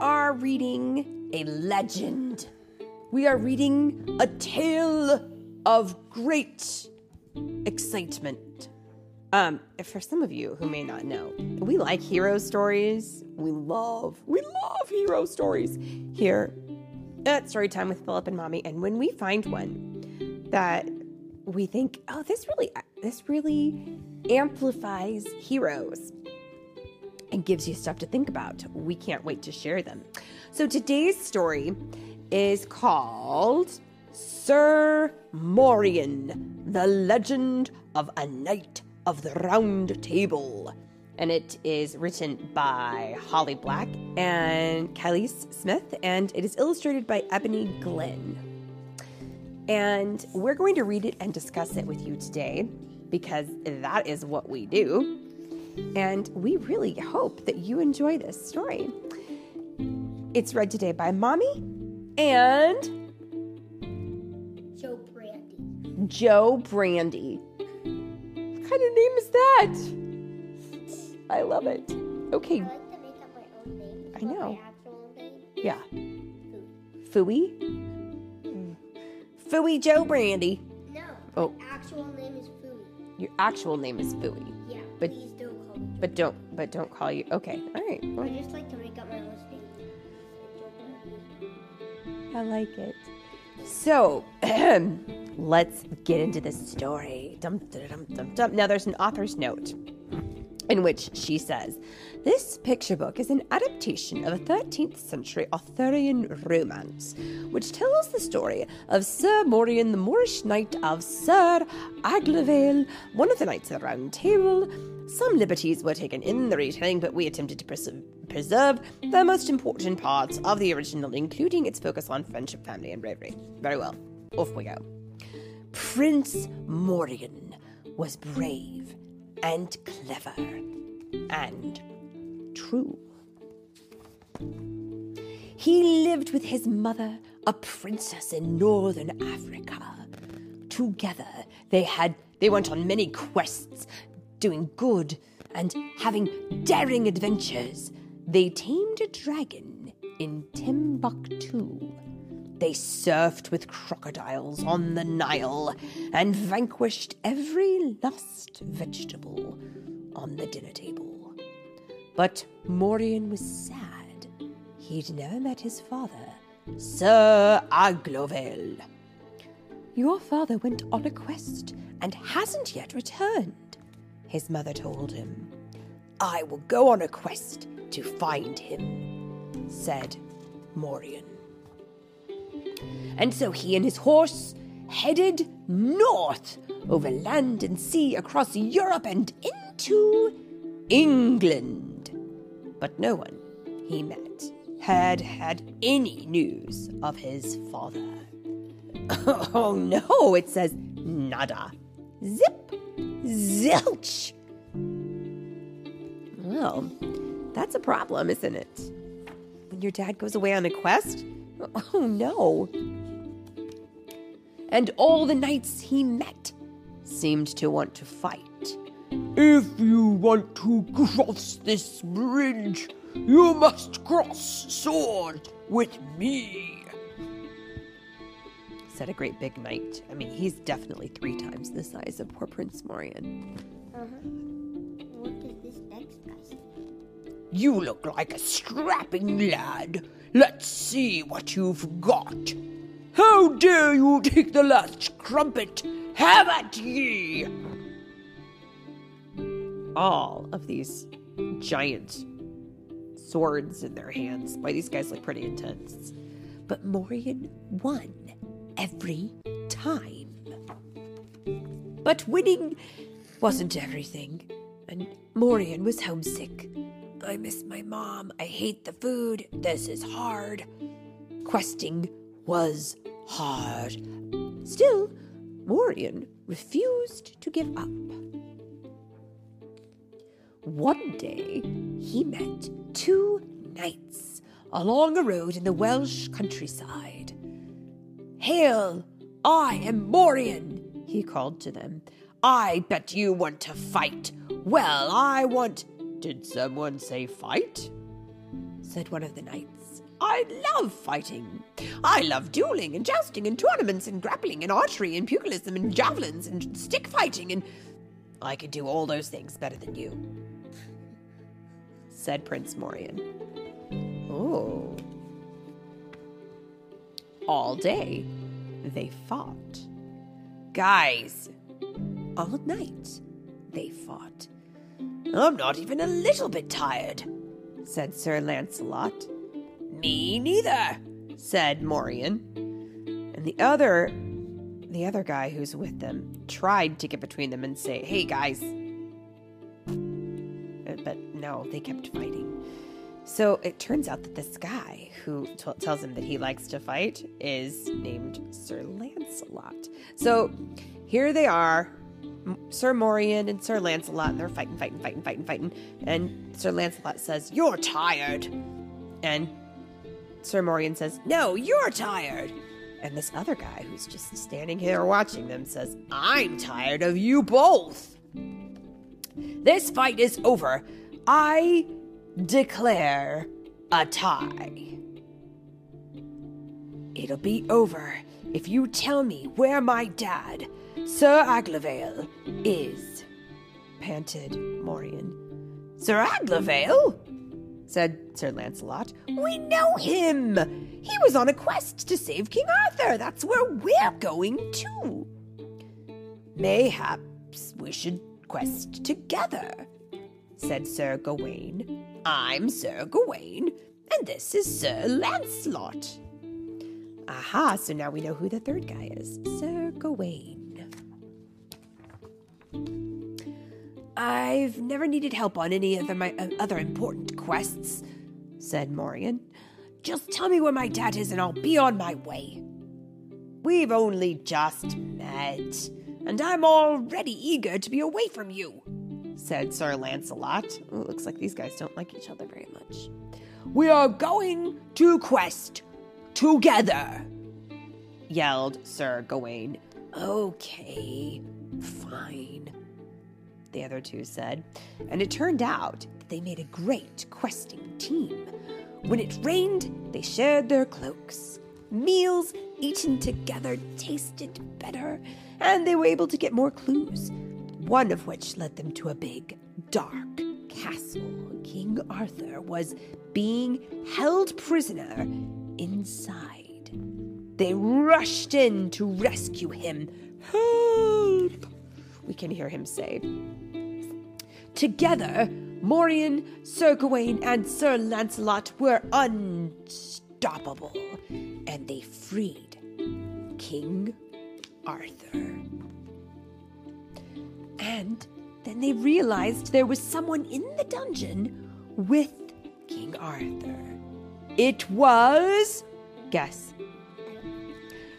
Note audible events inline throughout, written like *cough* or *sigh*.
are reading a legend. We are reading a tale of great excitement. Um, for some of you who may not know, we like hero stories. We love, we love hero stories here at Storytime with Philip and Mommy. And when we find one that we think, oh, this really, this really amplifies heroes and gives you stuff to think about, we can't wait to share them. So today's story is called Sir Morien, the Legend of a Knight of the Round Table. And it is written by Holly Black and Kylise Smith, and it is illustrated by Ebony Glenn. And we're going to read it and discuss it with you today because that is what we do. And we really hope that you enjoy this story. It's read today by Mommy and Joe Brandy. Joe Brandy. What kind of name is that? I love it. Okay, I like to make up my own name. I know. My actual name. yeah. Fooey? Fooey Joe Brandy. No. Oh. Actual name is Fooey. Your actual name is Fooey. Yeah. But- But don't but don't call you okay. All right. Well, I just like to make up my own name. I like it. So, *clears throat* let's get into the story. Dum, dum, dum, dum, dum. Now, there's an author's note in which she says This picture book is an adaptation of a 13th century Arthurian romance, which tells the story of Sir Morien, the Moorish knight of Sir Aglovale, one of the knights of the Round Table. Some liberties were taken in the retelling, but we attempted to pres- preserve the most important parts of the original, including its focus on friendship, family, and bravery. Very well. Off we go. Prince Morien was brave and clever and true. He lived with his mother, a princess in northern Africa. Together, they had they went on many quests, doing good and having daring adventures. They tamed a dragon in Timbuktu. They surfed with crocodiles on the Nile and vanquished every lost vegetable on the dinner table. But Morien was sad. He'd never met his father, Sir Aglovale. Your father went on a quest and hasn't yet returned, his mother told him. I will go on a quest to find him, said Morien. And so he and his horse headed north over land and sea across Europe and into England. But no one he met had had any news of his father. *laughs* Oh no, it says nada. Zip. Zilch. Well, that's a problem, isn't it? When your dad goes away on a quest? *laughs* Oh no. And all the knights he met seemed to want to fight. If you want to cross this bridge, you must cross sword with me. Said a great big knight. I mean, he's definitely three times the size of poor Prince Morien. Uh-huh. What does this next guy say? You look like a strapping lad. Let's see what you've got. How dare you take the last crumpet? Have at ye! All of these giant swords in their hands. Why these guys look pretty intense. But Morien won every time. But winning wasn't everything, and Morien was homesick. I miss my mom. I hate the food. This is hard. Questing was hard. Still, Morien refused to give up. One day, he met two knights along a road in the Welsh countryside. Hail! I am Morien, he called to them. I bet you want to fight. Well, I want. Did someone say fight? said one of the knights. I love fighting. I love dueling and jousting and tournaments and grappling and archery and pugilism and javelins and stick fighting and I could do all those things better than you, said Prince Morien. Oh. All day, they fought. Guys, all night, they fought. I'm not even a little bit tired, said Sir Lancelot. Me neither, said Morien. And the other the other guy who's with them tried to get between them and say, "Hey guys." Uh, But no, they kept fighting. So it turns out that this guy who t- tells him that he likes to fight is named Sir Lancelot. So here they are, Sir Morien and Sir Lancelot, and they're fighting, fighting, fighting, fighting, fighting. And Sir Lancelot says, You're tired. And Sir Morien says, No, you're tired. And this other guy who's just standing here watching them says, I'm tired of you both. This fight is over. I declare a tie. It'll be over if you tell me where my dad, Sir Aglovale, is, panted Morien. Sir Aglovale? said Sir Lancelot. We know him! He was on a quest to save King Arthur. That's where we're going to. Mayhaps we should quest together, said Sir Gawain. I'm Sir Gawain, and this is Sir Lancelot. Aha, so now we know who the third guy is Sir Gawain. I've never needed help on any of my uh, other important quests, said Morien. Just tell me where my dad is and I'll be on my way. We've only just met, and I'm already eager to be away from you, said Sir Lancelot. Ooh, looks like these guys don't like each other very much. We are going to quest together, yelled Sir Gawain. Okay, fine, the other two said. And it turned out that they made a great questing team. When it rained, they shared their cloaks. Meals eaten together tasted better, and they were able to get more clues, one of which led them to a big, dark castle. King Arthur was being held prisoner inside. They rushed in to rescue him. *gasps* Help! We can hear him say. Together, Morien, Sir Gawain, and Sir Lancelot were unstoppable, and they freed King Arthur. And then they realized there was someone in the dungeon with King Arthur. It was. Guess.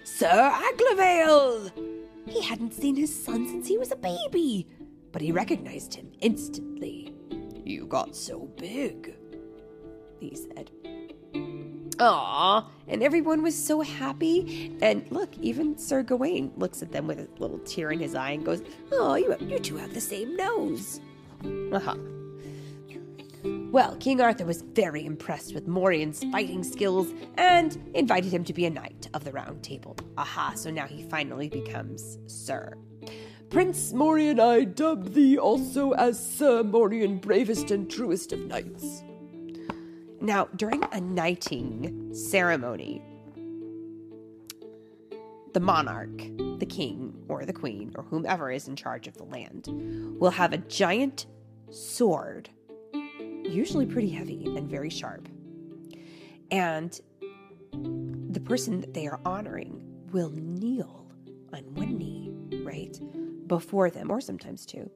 Sir Aglovale! He hadn't seen his son since he was a baby, but he recognized him instantly. You got so big, he said. Aw, and everyone was so happy. And look, even Sir Gawain looks at them with a little tear in his eye and goes, Oh, you, you two have the same nose. Uh-huh. Well, King Arthur was very impressed with Morien's fighting skills and invited him to be a knight of the Round Table. Aha, so now he finally becomes Sir. Prince Morien, I dub thee also as Sir Morien, bravest and truest of knights. Now, during a knighting ceremony, the monarch, the king, or the queen, or whomever is in charge of the land, will have a giant sword, usually pretty heavy and very sharp. And the person that they are honoring will kneel on one knee, right, before them, or sometimes two.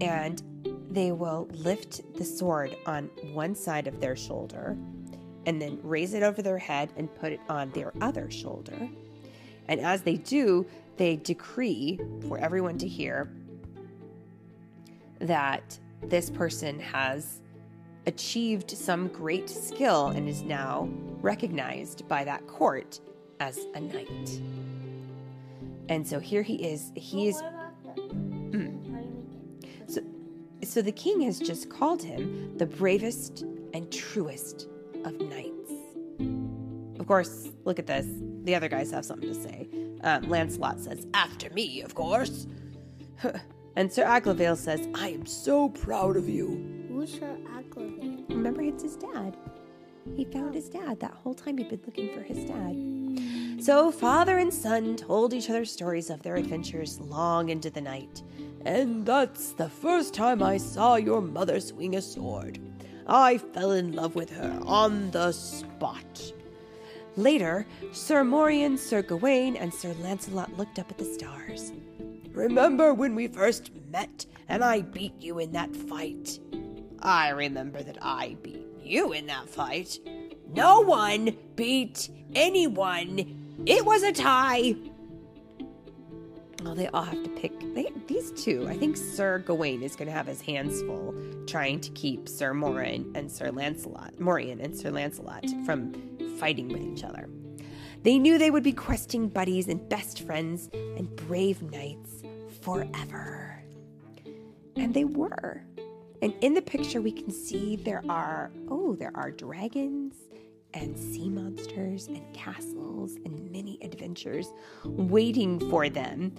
And they will lift the sword on one side of their shoulder and then raise it over their head and put it on their other shoulder. And as they do, they decree for everyone to hear that this person has achieved some great skill and is now recognized by that court as a knight. And so here he is. He is it? so, so the king has just called him the bravest and truest of knights. Of course, look at this. The other guys have something to say. Um, Lancelot says, After me, of course. *laughs* and Sir Aglovale says, I am so proud of you. Who's Sir? Remember, it's his dad. He found his dad. That whole time he'd been looking for his dad. So, father and son told each other stories of their adventures long into the night. And that's the first time I saw your mother swing a sword. I fell in love with her on the spot. Later, Sir Morien, Sir Gawain, and Sir Lancelot looked up at the stars. Remember when we first met and I beat you in that fight? I remember that I beat you in that fight. No one beat anyone. It was a tie. Well, they all have to pick. They, these two, I think Sir Gawain is going to have his hands full trying to keep Sir Morin and Sir Lancelot, Morien and Sir Lancelot from fighting with each other. They knew they would be questing buddies and best friends and brave knights forever. And they were. And in the picture, we can see there are, oh, there are dragons and sea monsters and castles and many adventures waiting for them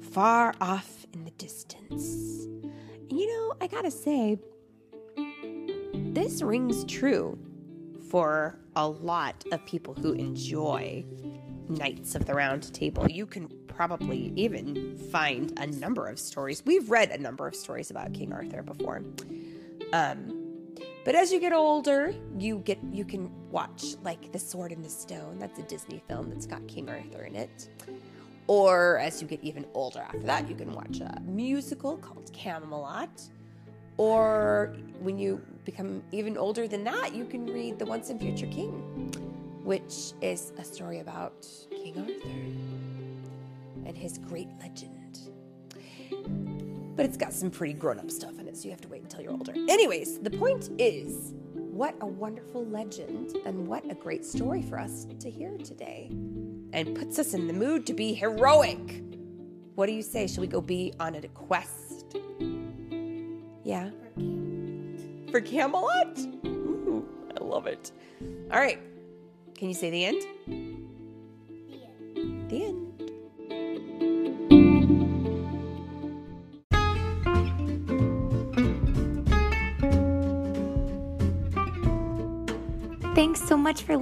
far off in the distance. And you know, I gotta say, this rings true for a lot of people who enjoy Knights of the Round Table. You can probably even find a number of stories. We've read a number of stories about King Arthur before. Um, but as you get older, you get you can watch like The Sword in the Stone. That's a Disney film that's got King Arthur in it. Or as you get even older after that, you can watch a musical called Camelot. Or when you become even older than that, you can read The Once and Future King, which is a story about King Arthur and his great legend. But it's got some pretty grown up stuff in it, so you have to wait until you're older. Anyways, the point is what a wonderful legend and what a great story for us to hear today. And puts us in the mood to be heroic. What do you say? Shall we go be on a quest? Yeah. For Camelot? Ooh, I love it. All right. Can you say the end?